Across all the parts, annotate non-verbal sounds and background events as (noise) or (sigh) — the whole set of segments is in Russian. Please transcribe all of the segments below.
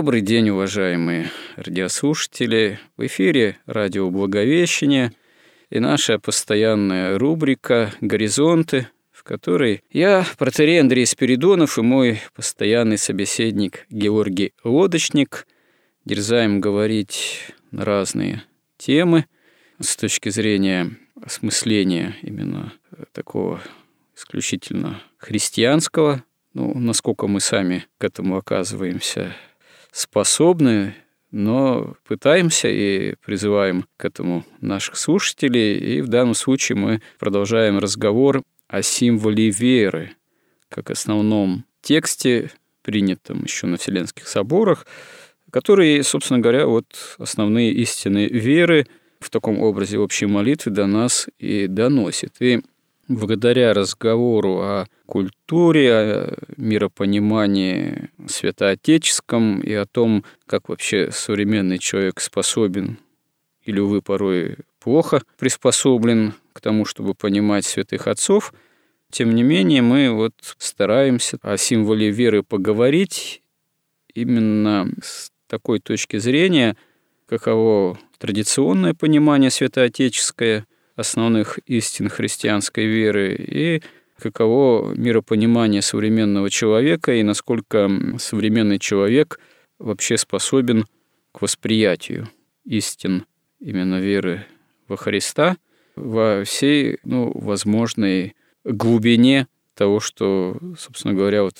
Добрый день, уважаемые радиослушатели. В эфире радио Благовещение и наша постоянная рубрика «Горизонты», в которой я, протерей Андрей Спиридонов и мой постоянный собеседник Георгий Лодочник дерзаем говорить на разные темы с точки зрения осмысления именно такого исключительно христианского, ну, насколько мы сами к этому оказываемся способны, но пытаемся и призываем к этому наших слушателей. И в данном случае мы продолжаем разговор о символе веры, как основном тексте, принятом еще на Вселенских соборах, который, собственно говоря, вот основные истины веры в таком образе общей молитвы до нас и доносит. И благодаря разговору о культуре, о миропонимании святоотеческом и о том, как вообще современный человек способен или, увы, порой плохо приспособлен к тому, чтобы понимать святых отцов, тем не менее мы вот стараемся о символе веры поговорить именно с такой точки зрения, каково традиционное понимание святоотеческое – основных истин христианской веры и каково миропонимание современного человека и насколько современный человек вообще способен к восприятию истин именно веры во Христа во всей ну, возможной глубине того, что, собственно говоря, вот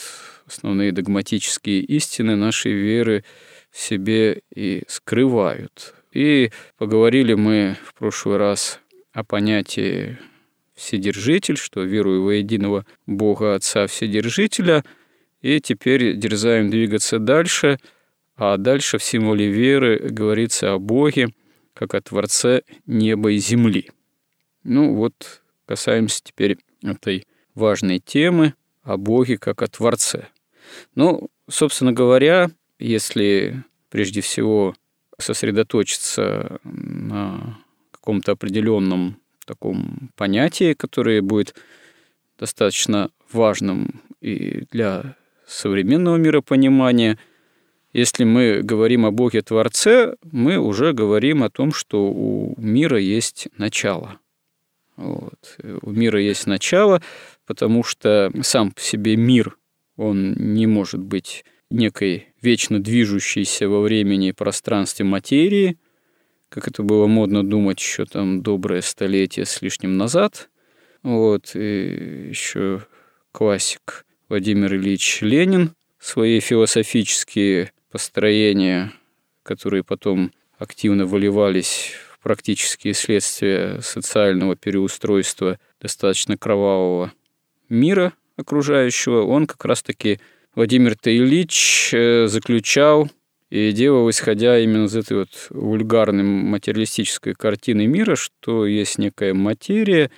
основные догматические истины нашей веры в себе и скрывают. И поговорили мы в прошлый раз о понятии Вседержитель, что верую во единого Бога Отца Вседержителя, и теперь дерзаем двигаться дальше, а дальше в символе веры говорится о Боге, как о Творце неба и земли. Ну вот, касаемся теперь этой важной темы о Боге как о Творце. Ну, собственно говоря, если прежде всего сосредоточиться на каком-то определенном таком понятии, которое будет достаточно важным и для современного миропонимания. Если мы говорим о Боге Творце, мы уже говорим о том, что у мира есть начало. Вот. У мира есть начало, потому что сам по себе мир, он не может быть некой вечно движущейся во времени и пространстве материи – как это было модно думать еще там доброе столетие с лишним назад. Вот, и еще классик Владимир Ильич Ленин, свои философические построения, которые потом активно выливались в практические следствия социального переустройства достаточно кровавого мира окружающего, он как раз-таки Владимир Ильич э, заключал и делал, исходя именно из этой вот вульгарной материалистической картины мира, что есть некая материя,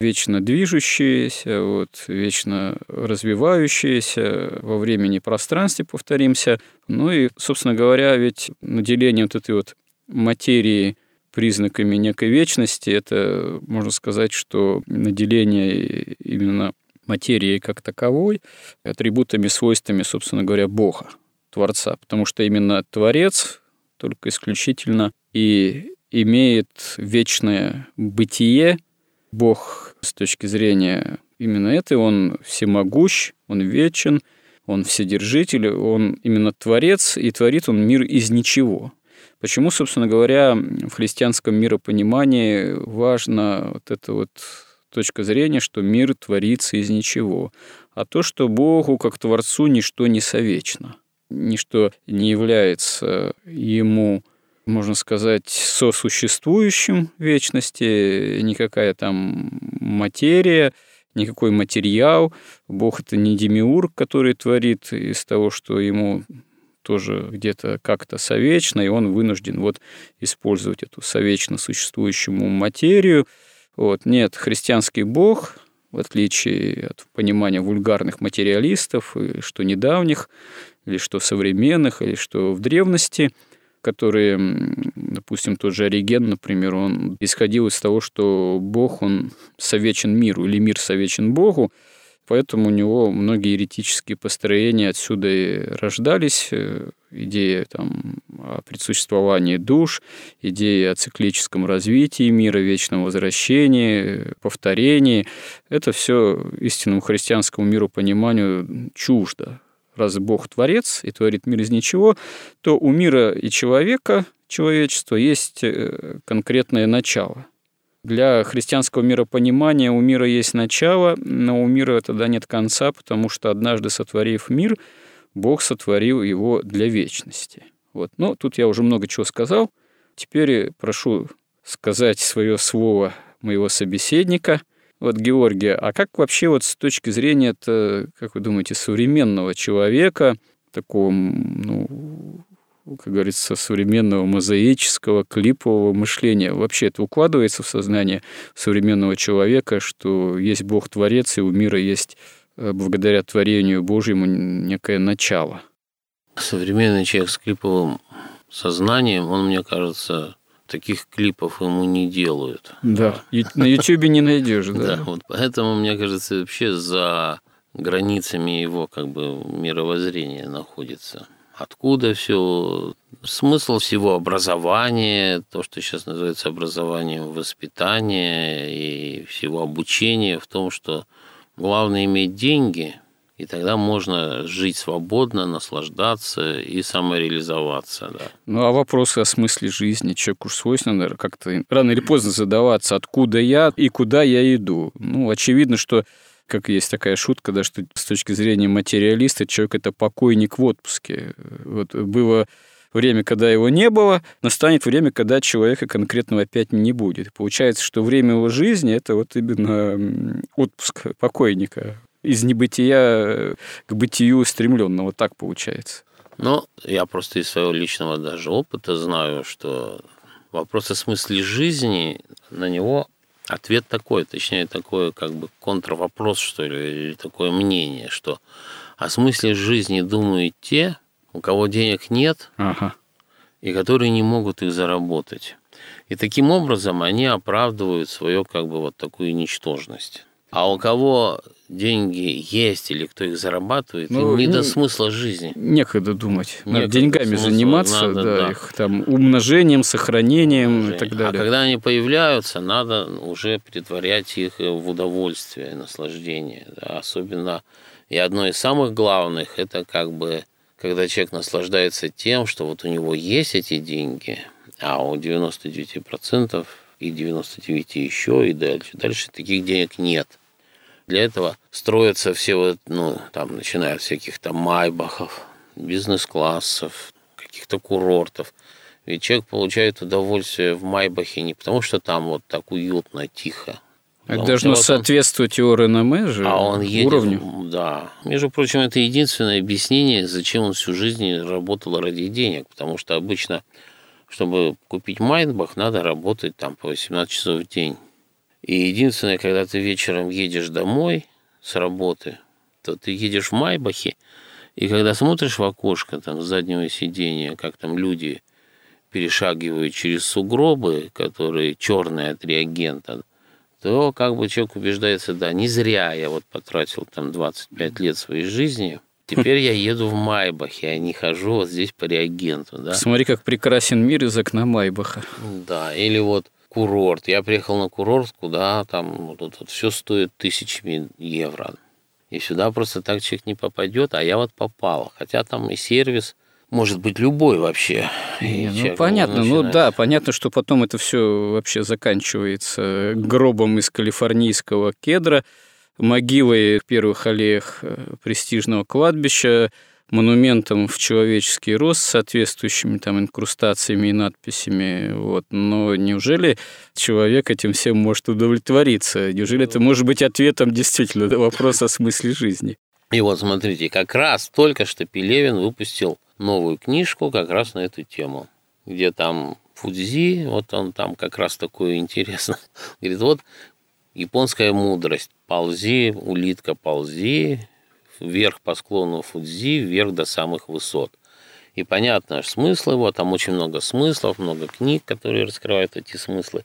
вечно движущаяся, вот, вечно развивающаяся во времени и пространстве, повторимся. Ну и, собственно говоря, ведь наделение вот этой вот материи признаками некой вечности, это, можно сказать, что наделение именно материей как таковой, атрибутами, свойствами, собственно говоря, Бога, Творца. Потому что именно Творец только исключительно и имеет вечное бытие. Бог с точки зрения именно этой, он всемогущ, он вечен, он вседержитель, он именно Творец, и творит он мир из ничего. Почему, собственно говоря, в христианском миропонимании важна вот эта вот точка зрения, что мир творится из ничего, а то, что Богу как Творцу ничто не совечно, ничто не является Ему можно сказать, сосуществующим вечности, никакая там материя, никакой материал. Бог — это не демиург, который творит из того, что ему тоже где-то как-то совечно, и он вынужден вот использовать эту совечно существующую материю. Вот. Нет, христианский Бог, в отличие от понимания вульгарных материалистов, что недавних, или что современных, или что в древности – которые, допустим, тот же Ориген, например, он исходил из того, что Бог, он совечен миру, или мир совечен Богу, поэтому у него многие еретические построения отсюда и рождались, э, идея там, о предсуществовании душ, идея о циклическом развитии мира, вечном возвращении, повторении. Это все истинному христианскому миру пониманию чуждо раз Бог творец и творит мир из ничего, то у мира и человека, человечества, есть э, конкретное начало. Для христианского миропонимания у мира есть начало, но у мира тогда нет конца, потому что однажды сотворив мир, Бог сотворил его для вечности. Вот. Но тут я уже много чего сказал. Теперь прошу сказать свое слово моего собеседника – вот, Георгия, а как вообще вот с точки зрения, это, как вы думаете, современного человека, такого, ну, как говорится, современного мозаического, клипового мышления. Вообще это укладывается в сознание современного человека, что есть Бог-творец, и у мира есть э, благодаря творению Божьему некое начало. Современный человек с клиповым сознанием, он, мне кажется, таких клипов ему не делают. Да, на Ютубе не найдешь, да. Да, вот поэтому, мне кажется, вообще за границами его как бы мировоззрения находится. Откуда все, смысл всего образования, то, что сейчас называется образованием воспитания и всего обучения в том, что главное иметь деньги – и тогда можно жить свободно, наслаждаться и самореализоваться. Да. Ну, а вопросы о смысле жизни человеку свойственно, наверное, как-то рано или поздно задаваться, откуда я и куда я иду. Ну, очевидно, что как есть такая шутка, да, что с точки зрения материалиста человек – это покойник в отпуске. Вот было время, когда его не было, настанет время, когда человека конкретного опять не будет. Получается, что время его жизни – это вот именно отпуск покойника из небытия к бытию стремленно. Вот так получается. Ну, я просто из своего личного даже опыта знаю, что вопрос о смысле жизни, на него ответ такой, точнее, такой как бы контрвопрос, что ли, или такое мнение, что о смысле жизни думают те, у кого денег нет, ага. и которые не могут их заработать. И таким образом они оправдывают свою как бы вот такую ничтожность. А у кого деньги есть или кто их зарабатывает, ну, им не до смысла жизни. Некогда думать. Некогда надо деньгами смысла, заниматься, надо, да, да, их там умножением, сохранением Умножение. и так далее. А когда они появляются, надо уже притворять их в удовольствие, наслаждение. Да. Особенно и одно из самых главных это как бы когда человек наслаждается тем, что вот у него есть эти деньги, а у 99% и 99 еще и дальше. Дальше таких денег нет. Для этого строятся все вот, ну, там, начиная от всяких там майбахов, бизнес-классов, каких-то курортов. Ведь человек получает удовольствие в Майбахе не потому, что там вот так уютно, тихо. Это должно соответствовать его реноме же, а он едет, уровню. Да. Между прочим, это единственное объяснение, зачем он всю жизнь работал ради денег. Потому что обычно чтобы купить Майнбах, надо работать там по 18 часов в день. И единственное, когда ты вечером едешь домой с работы, то ты едешь в Майбахе, и когда смотришь в окошко там с заднего сиденья, как там люди перешагивают через сугробы, которые черные от реагента, то как бы человек убеждается, да, не зря я вот потратил там 25 лет своей жизни, Теперь я еду в Майбахе, а не хожу вот здесь по реагенту. Да? Смотри, как прекрасен мир из окна Майбаха. Да, или вот курорт. Я приехал на курорт, куда там вот, вот, вот все стоит тысячами евро. И сюда просто так человек не попадет, а я вот попал. Хотя там и сервис, может быть любой вообще. Не, ну понятно, ну да, понятно, что потом это все вообще заканчивается гробом из калифорнийского кедра, могилой в первых аллеях э, престижного кладбища, монументом в человеческий рост с соответствующими там инкрустациями и надписями. Вот. Но неужели человек этим всем может удовлетвориться? Неужели это может быть ответом действительно на вопрос о смысле жизни? И вот смотрите, как раз только что Пелевин выпустил новую книжку как раз на эту тему, где там Фудзи, вот он там как раз такое интересно. (laughs) Говорит, вот японская мудрость. Ползи, улитка, ползи, вверх по склону Фудзи, вверх до самых высот. И понятно смысл его, там очень много смыслов, много книг, которые раскрывают эти смыслы.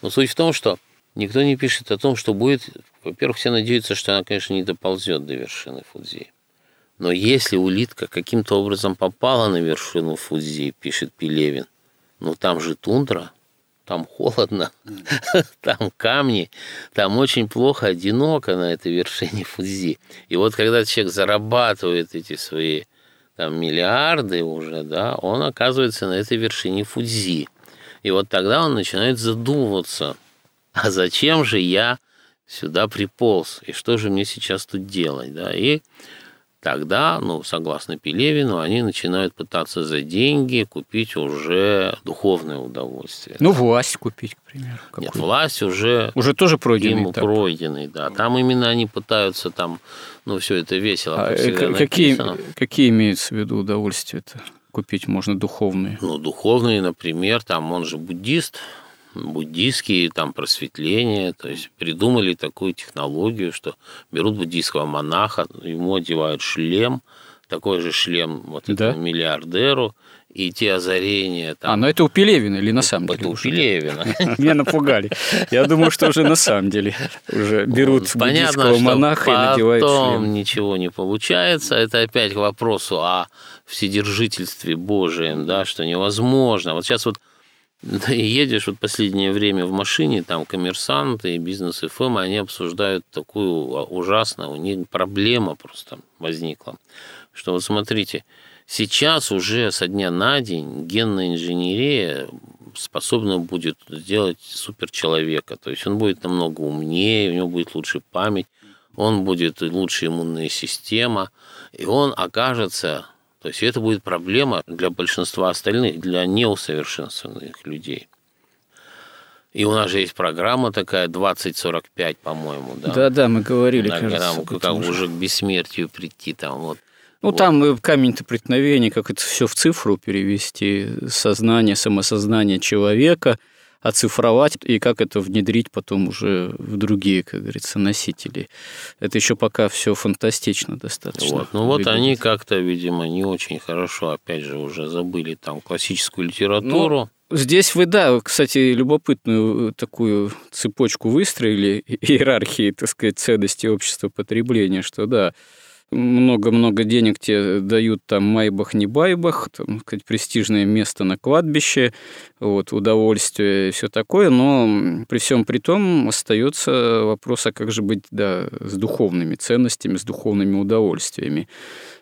Но суть в том, что никто не пишет о том, что будет... Во-первых, все надеются, что она, конечно, не доползет до вершины Фудзи. Но если улитка каким-то образом попала на вершину Фудзи, пишет Пелевин, ну там же тундра, там холодно, (laughs) там камни, там очень плохо, одиноко на этой вершине Фудзи. И вот когда человек зарабатывает эти свои там миллиарды уже, да, он оказывается на этой вершине Фудзи. И вот тогда он начинает задумываться, а зачем же я сюда приполз, и что же мне сейчас тут делать, да, и тогда, ну, согласно Пелевину, они начинают пытаться за деньги купить уже духовное удовольствие. Ну, власть купить, к примеру. Какую? Нет, власть уже... Уже тоже пройденный им пройденный, да. Там именно они пытаются там, ну, все это весело, а какие, какие имеются в виду удовольствия-то? Купить можно духовные. Ну, духовные, например, там он же буддист, буддийские там просветления, то есть придумали такую технологию, что берут буддийского монаха, ему одевают шлем, такой же шлем вот да? этому миллиардеру, и те озарения. Там... А, но это у Пелевина или на самом деле? Это у Пелевина. (laughs) Меня напугали. Я думаю, что уже на самом деле уже берут буддийского монаха и надевают шлем. ничего не получается. Это опять к вопросу о вседержительстве Божием, да, что невозможно. Вот сейчас вот да, и едешь вот последнее время в машине, там коммерсанты и бизнес ФМ, они обсуждают такую а, ужасную, у них проблема просто возникла, что вот смотрите, сейчас уже со дня на день генная инженерия способна будет сделать суперчеловека, то есть он будет намного умнее, у него будет лучше память, он будет лучше иммунная система, и он окажется то есть это будет проблема для большинства остальных, для неусовершенствованных людей. И у нас же есть программа такая 2045, по-моему, да. Да, да, мы говорили, На кажется, грамм, как уже. уже к бессмертию прийти там вот. Ну, вот. там камень-то преткновения, как это все в цифру перевести, сознание, самосознание человека – оцифровать и как это внедрить потом уже в другие, как говорится, носители. Это еще пока все фантастично достаточно. Вот. Ну вот они как-то, видимо, не очень хорошо, опять же, уже забыли там классическую литературу. Ну, здесь вы, да, кстати, любопытную такую цепочку выстроили (laughs) иерархии, так сказать, ценностей общества потребления, что да, много-много денег тебе дают там майбах, не байбах, там, сказать, престижное место на кладбище, вот, удовольствие и все такое, но при всем при том остается вопрос, а как же быть, да, с духовными ценностями, с духовными удовольствиями.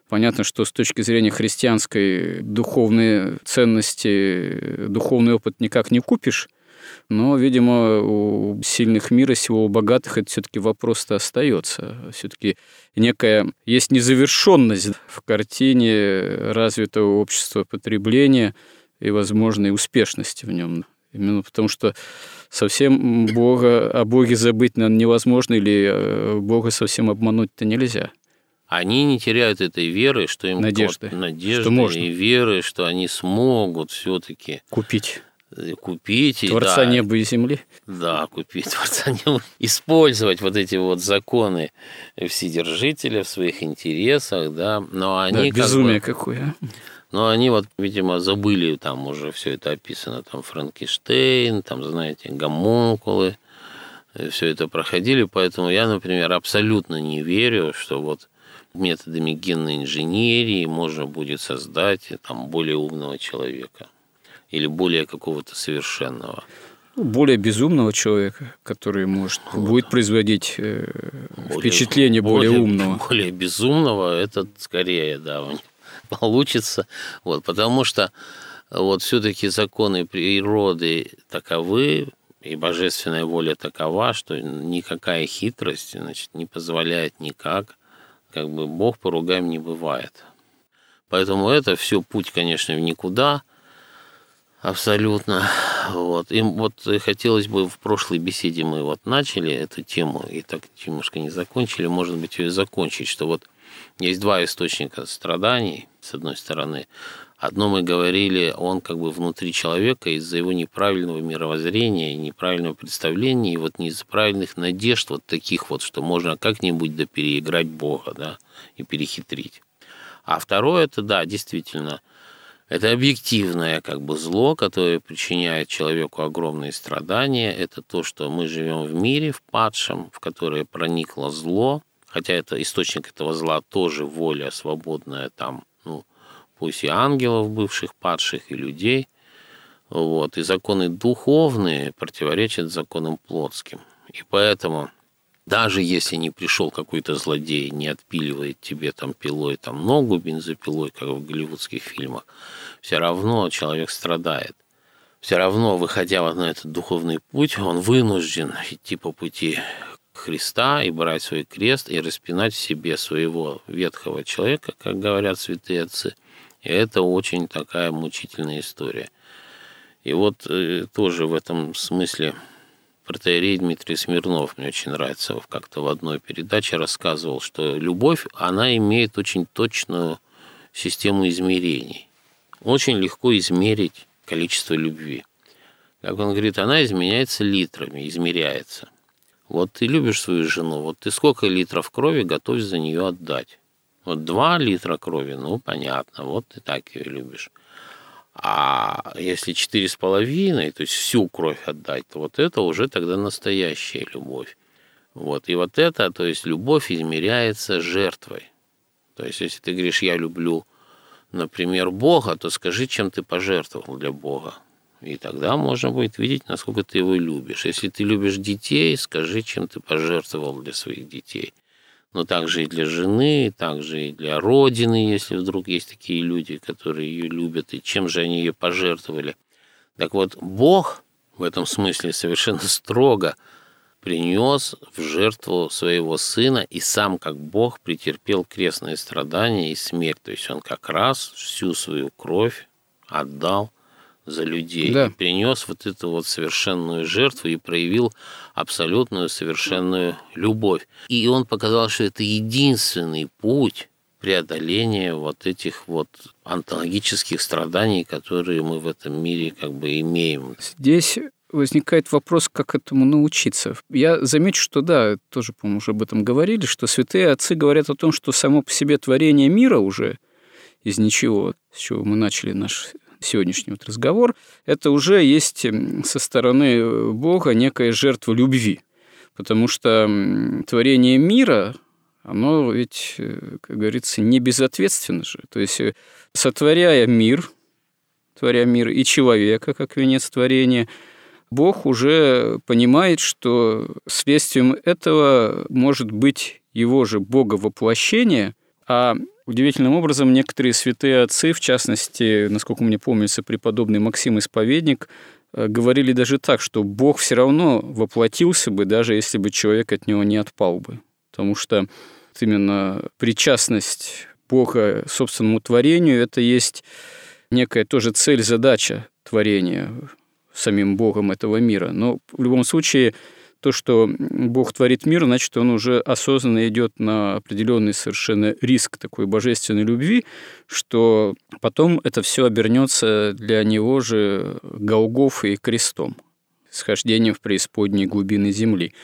Понятно, что с точки зрения христианской духовные ценности, духовный опыт никак не купишь, но, видимо, у сильных мира сего, у богатых это все-таки вопрос-то остается. Все-таки некая есть незавершенность в картине развитого общества потребления и возможной успешности в нем. Именно потому что совсем Бога, о Боге забыть наверное, невозможно или э, Бога совсем обмануть-то нельзя они не теряют этой веры, что им надежды, вот, надежды что можно. и веры, что они смогут все-таки купить купить. Творца да, неба и земли. Да, купить Творца неба. Использовать вот эти вот законы вседержителя в своих интересах, да. Но они да, безумие как бы, какое. А? Но они вот, видимо, забыли, там уже все это описано, там Франкенштейн, там, знаете, гомункулы, все это проходили, поэтому я, например, абсолютно не верю, что вот методами генной инженерии можно будет создать там, более умного человека или более какого-то совершенного. Ну, более безумного человека, который может вот. будет производить э, более, впечатление более, более умного. (laughs) Более безумного это скорее, да, (laughs) получится. Вот, потому что вот все-таки законы природы таковы, и божественная воля такова, что никакая хитрость значит, не позволяет никак, как бы Бог поругаем не бывает. Поэтому это все путь, конечно, в никуда, абсолютно. Вот. И вот хотелось бы в прошлой беседе мы вот начали эту тему и так немножко не закончили, может быть, ее закончить, что вот есть два источника страданий, с одной стороны, Одно мы говорили, он как бы внутри человека из-за его неправильного мировоззрения, неправильного представления, и вот не из-за правильных надежд вот таких вот, что можно как-нибудь да переиграть Бога, да, и перехитрить. А второе, это, да, действительно, это объективное как бы зло, которое причиняет человеку огромные страдания. Это то, что мы живем в мире, в падшем, в которое проникло зло, хотя это источник этого зла тоже воля свободная там, ну, пусть и ангелов бывших падших, и людей. Вот. И законы духовные противоречат законам плотским. И поэтому даже если не пришел какой-то злодей, не отпиливает тебе там пилой там ногу бензопилой, как в голливудских фильмах, все равно человек страдает. Все равно, выходя вот на этот духовный путь, он вынужден идти по пути Христа и брать свой крест и распинать в себе своего ветхого человека, как говорят святые отцы, и это очень такая мучительная история. И вот э, тоже в этом смысле протеерей Дмитрий Смирнов мне очень нравится, как-то в одной передаче рассказывал, что любовь, она имеет очень точную систему измерений. Очень легко измерить количество любви. Как он говорит, она изменяется литрами, измеряется. Вот ты любишь свою жену, вот ты сколько литров крови готов за нее отдать? Вот 2 литра крови, ну, понятно, вот ты так ее любишь. А если четыре с половиной, то есть всю кровь отдать, то вот это уже тогда настоящая любовь. Вот. И вот это, то есть любовь измеряется жертвой. То есть если ты говоришь, я люблю, например, Бога, то скажи, чем ты пожертвовал для Бога. И тогда можно будет видеть, насколько ты его любишь. Если ты любишь детей, скажи, чем ты пожертвовал для своих детей но также и для жены, также и для родины, если вдруг есть такие люди, которые ее любят, и чем же они ее пожертвовали. Так вот, Бог в этом смысле совершенно строго принес в жертву своего сына и сам как Бог претерпел крестное страдание и смерть. То есть он как раз всю свою кровь отдал – за людей. Да. И принес вот эту вот совершенную жертву и проявил абсолютную совершенную любовь. И он показал, что это единственный путь преодоления вот этих вот онтологических страданий, которые мы в этом мире как бы имеем. Здесь возникает вопрос, как этому научиться. Я замечу, что да, тоже, по-моему, уже об этом говорили, что святые отцы говорят о том, что само по себе творение мира уже из ничего, с чего мы начали наш сегодняшний вот разговор, это уже есть со стороны Бога некая жертва любви. Потому что творение мира, оно ведь, э, как говорится, не безответственно же. То есть, э, сотворяя мир, творя мир и человека, как венец творения, Бог уже понимает, что следствием этого может быть его же боговоплощение, а Удивительным образом некоторые святые отцы, в частности, насколько мне помнится, преподобный Максим Исповедник, э, говорили даже так, что Бог все равно воплотился бы, даже если бы человек от него не отпал бы. Потому что именно причастность Бога собственному творению – это есть некая тоже цель, задача творения самим Богом этого мира. Но в любом случае то, что Бог творит мир, значит, он уже осознанно идет на определенный совершенно риск такой божественной любви, что потом это все обернется для него же Голгофой и крестом, схождением в преисподней глубины земли,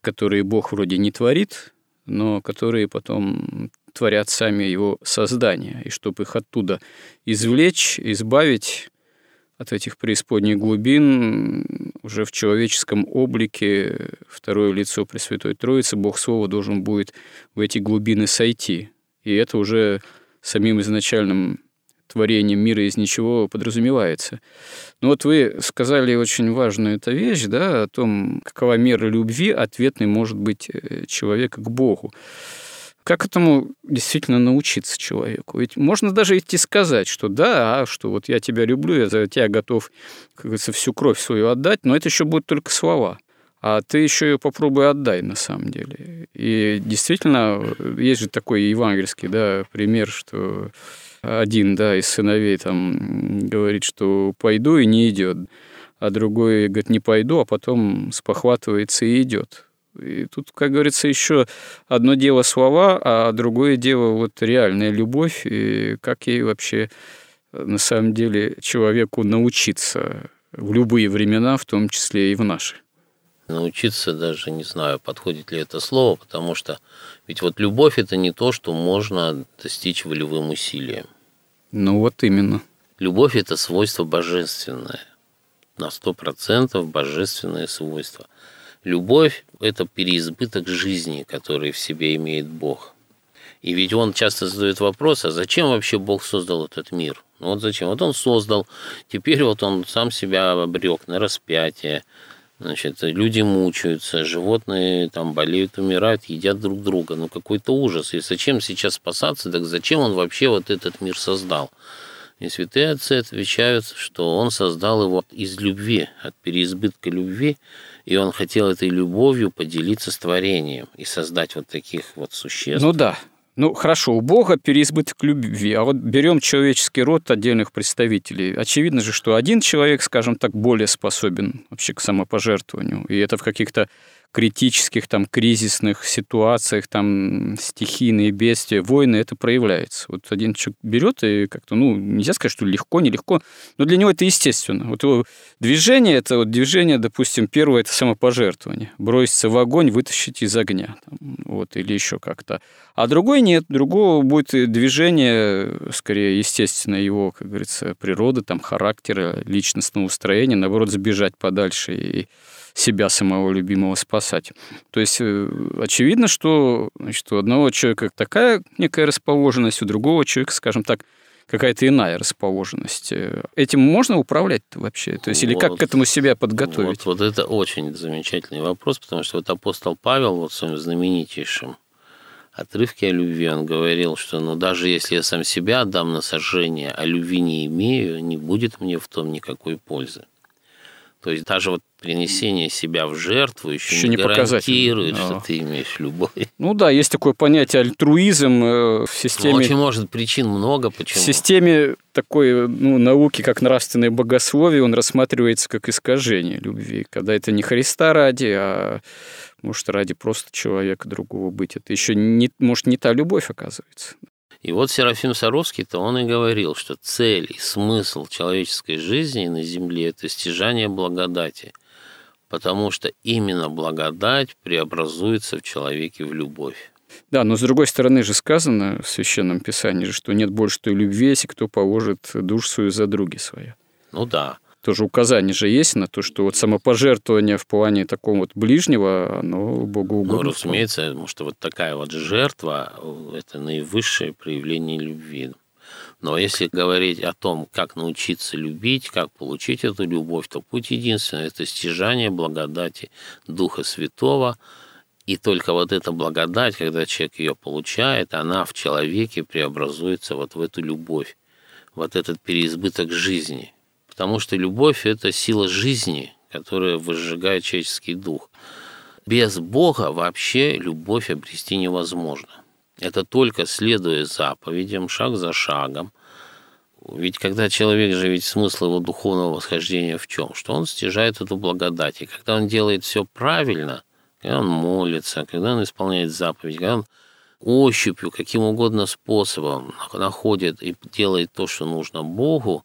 которые Бог вроде не творит, но которые потом творят сами его создания. И чтобы их оттуда извлечь, избавить, от этих преисподних глубин уже в человеческом облике второе лицо Пресвятой Троицы, Бог Слова должен будет в эти глубины сойти. И это уже самим изначальным творением мира из ничего подразумевается. Но вот вы сказали очень важную эту вещь, да, о том, какова мера любви ответной может быть э, человека к Богу. Как этому действительно научиться человеку? Ведь можно даже идти сказать, что да, что вот я тебя люблю, я за тебя готов, как говорится, всю кровь свою отдать, но это еще будут только слова. А ты еще ее попробуй отдай на самом деле. И действительно, есть же такой евангельский да, пример, что один да, из сыновей там говорит, что пойду и не идет, а другой говорит, не пойду, а потом спохватывается и идет. И тут, как говорится, еще одно дело слова, а другое дело вот реальная любовь, и как ей вообще э, на самом деле человеку научиться в любые времена, в том числе и в наши. Научиться даже не знаю, подходит ли это слово, потому что ведь вот любовь это не то, что можно достичь волевым усилием. Ну вот именно. Любовь это свойство божественное, на сто процентов божественное свойство – Любовь – это переизбыток жизни, который в себе имеет Бог. И ведь он часто задает вопрос, а зачем вообще Бог создал этот мир? Ну вот зачем? Вот он создал, теперь вот он сам себя обрек на распятие, Значит, люди мучаются, животные там болеют, умирают, едят друг друга. Ну, какой-то ужас. И зачем сейчас спасаться? Так зачем он вообще вот этот мир создал? И святые отцы отвечают, что он создал его из любви, от переизбытка любви, и он хотел этой любовью поделиться с творением и создать вот таких вот существ. Ну да, ну, хорошо, у Бога переизбыток любви, а вот берем человеческий род отдельных представителей. Очевидно же, что один человек, скажем так, более способен вообще к самопожертвованию. И это в каких-то критических, там, кризисных ситуациях, там, стихийные бедствия, войны, это проявляется. Вот один человек берет и как-то, ну, нельзя сказать, что легко, нелегко, но для него это естественно. Вот его движение, это вот движение, допустим, первое, это самопожертвование. Броситься в огонь, вытащить из огня, там, вот, или еще как-то. А другой нет, другого будет движение, скорее, естественно, его, как говорится, природы, там, характера, личностного устроения, наоборот, сбежать подальше и себя самого любимого спасать. То есть э, очевидно, что значит, у одного человека такая некая расположенность, у другого человека, скажем так, какая-то иная расположенность. Этим можно управлять вообще? То есть, вот, или как к этому себя подготовить? Вот, вот это очень замечательный вопрос, потому что вот апостол Павел вот в своем знаменитейшем отрывке о любви он говорил, что ну даже если я сам себя отдам на сожжение, а любви не имею, не будет мне в том никакой пользы. То есть даже вот принесение себя в жертву еще, еще не, не гарантирует, что ты имеешь любовь. Ну да, есть такое понятие альтруизм э, в системе... Ну, очень может причин много, почему. В системе такой ну, науки, как нравственное богословие, он рассматривается как искажение любви, когда это не Христа ради, а может ради просто человека другого быть. Это еще не, может не та любовь оказывается. И вот Серафим Саровский-то он и говорил, что цель и смысл человеческой жизни на земле – это стяжание благодати, потому что именно благодать преобразуется в человеке в любовь. Да, но с другой стороны же сказано в Священном Писании, что нет больше той любви, если кто положит душу свою за други свои. Ну да тоже указание же есть на то, что вот самопожертвование в плане такого вот ближнего, оно Богу ну, угодно. Ну, разумеется, потому что вот такая вот жертва – это наивысшее проявление любви. Но если говорить о том, как научиться любить, как получить эту любовь, то путь единственный – это стяжание благодати Духа Святого. И только вот эта благодать, когда человек ее получает, она в человеке преобразуется вот в эту любовь, вот этот переизбыток жизни – потому что любовь – это сила жизни, которая выжигает человеческий дух. Без Бога вообще любовь обрести невозможно. Это только следуя заповедям, шаг за шагом. Ведь когда человек же, ведь смысл его духовного восхождения в чем? Что он стяжает эту благодать. И когда он делает все правильно, когда он молится, когда он исполняет заповедь, когда он ощупью, каким угодно способом находит и делает то, что нужно Богу,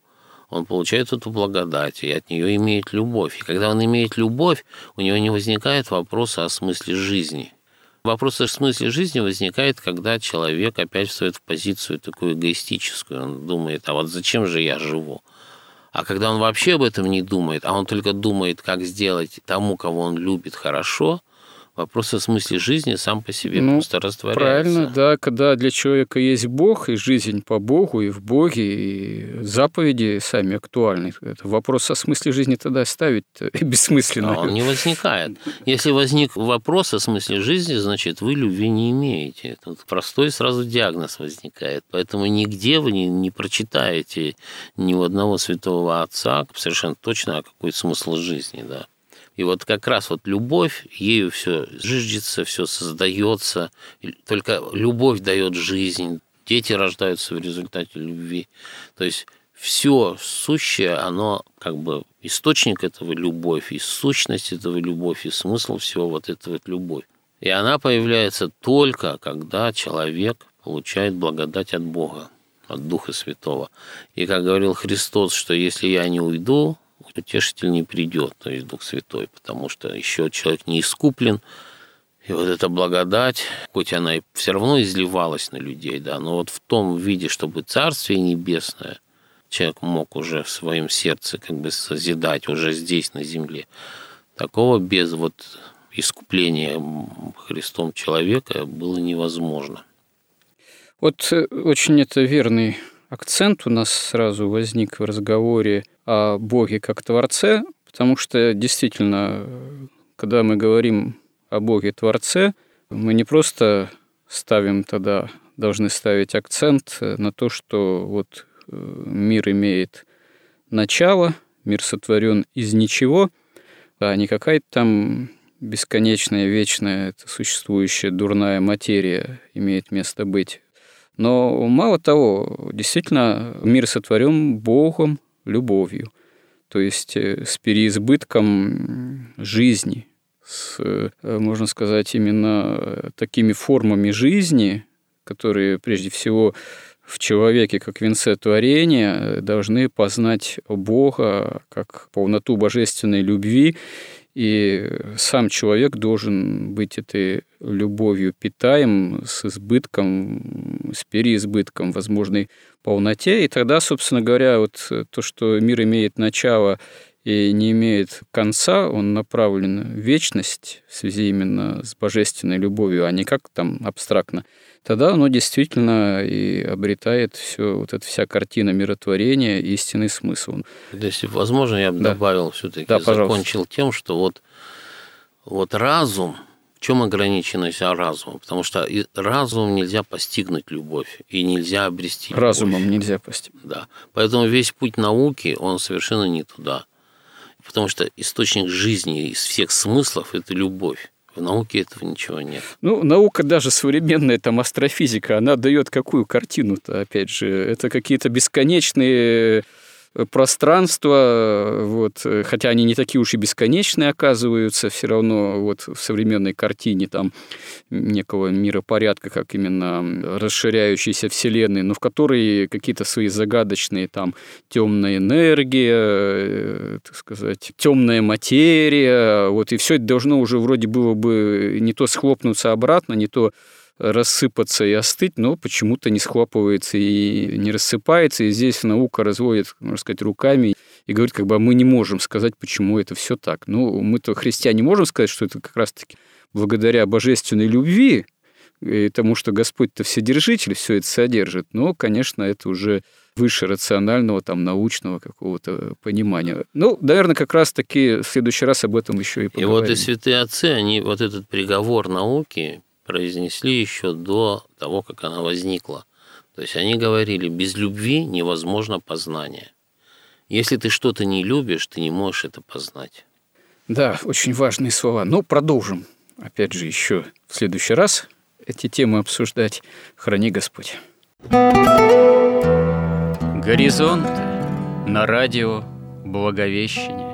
он получает эту благодать и от нее имеет любовь. И когда он имеет любовь, у него не возникает вопроса о смысле жизни. Вопрос о смысле жизни возникает, когда человек опять встает в позицию такую эгоистическую. Он думает, а вот зачем же я живу? А когда он вообще об этом не думает, а он только думает, как сделать тому, кого он любит, хорошо – вопрос о смысле жизни сам по себе ну, просто растворяется. Правильно, да, когда для человека есть Бог, и жизнь по Богу, и в Боге, и заповеди сами актуальны. Это вопрос о смысле жизни тогда ставить бессмысленно. А он не возникает. Если возник вопрос о смысле жизни, значит, вы любви не имеете. Тут простой сразу диагноз возникает. Поэтому нигде вы не, не прочитаете ни у одного святого отца совершенно точно, а какой смысл жизни, да. И вот как раз вот любовь, ею все жиждется, все создается. Только любовь дает жизнь. Дети рождаются в результате любви. То есть все сущее, оно как бы источник этого любовь, и сущность этого любовь, и смысл всего вот этого вот любовь. И она появляется только, когда человек получает благодать от Бога, от Духа Святого. И как говорил Христос, что если я не уйду, утешитель не придет, то есть Дух Святой, потому что еще человек не искуплен, и вот эта благодать, хоть она и все равно изливалась на людей, да, но вот в том виде, чтобы Царствие Небесное человек мог уже в своем сердце как бы созидать уже здесь, на земле, такого без вот искупления Христом человека было невозможно. Вот э, очень это верный акцент у нас сразу возник в разговоре о Боге как Творце, потому что действительно, когда мы говорим о Боге Творце, мы не просто ставим тогда, должны ставить акцент на то, что вот э, мир имеет начало, мир сотворен из ничего, а не какая-то там бесконечная, вечная, существующая дурная материя имеет место быть. Но мало того, действительно, мир сотворен Богом, любовью, то есть э, с переизбытком жизни, с, э, можно сказать, именно такими формами жизни, которые прежде всего в человеке, как венце творения, должны познать Бога как полноту божественной любви и сам человек должен быть этой любовью питаем с избытком, с переизбытком, возможной полноте. И тогда, собственно говоря, вот то, что мир имеет начало и не имеет конца, он направлен в вечность в связи именно с божественной любовью, а не как там абстрактно тогда оно действительно и обретает все, вот эта вся картина миротворения, истинный смысл. Если возможно, я бы да. добавил все-таки, да, закончил тем, что вот, вот разум, в чем ограниченность разума? Потому что разумом нельзя постигнуть любовь, и нельзя обрести любовь. Разумом нельзя постигнуть. Да. Поэтому весь путь науки, он совершенно не туда. Потому что источник жизни из всех смыслов – это любовь. В науке этого ничего нет. Ну, наука даже современная, там, астрофизика, она дает какую картину-то, опять же? Это какие-то бесконечные пространства, вот, хотя они не такие уж и бесконечные оказываются, все равно вот в современной картине там некого миропорядка, как именно расширяющейся вселенной, но в которой какие-то свои загадочные там темная энергия, э, так сказать, темная материя, вот, и все это должно уже вроде было бы не то схлопнуться обратно, не то рассыпаться и остыть, но почему-то не схлопывается и не рассыпается. И здесь наука разводит, можно сказать, руками и говорит, как бы, а мы не можем сказать, почему это все так. Ну, мы-то, христиане, можем сказать, что это как раз-таки благодаря божественной любви, и тому, что Господь-то Вседержитель все это содержит, но, конечно, это уже выше рационального, там, научного какого-то понимания. Ну, наверное, как раз-таки в следующий раз об этом еще и поговорим. И вот и святые отцы, они вот этот приговор науки произнесли еще до того, как она возникла. То есть они говорили, без любви невозможно познание. Если ты что-то не любишь, ты не можешь это познать. Да, очень важные слова. Но продолжим, опять же, еще в следующий раз эти темы обсуждать. Храни Господь. Горизонт на радио Благовещение.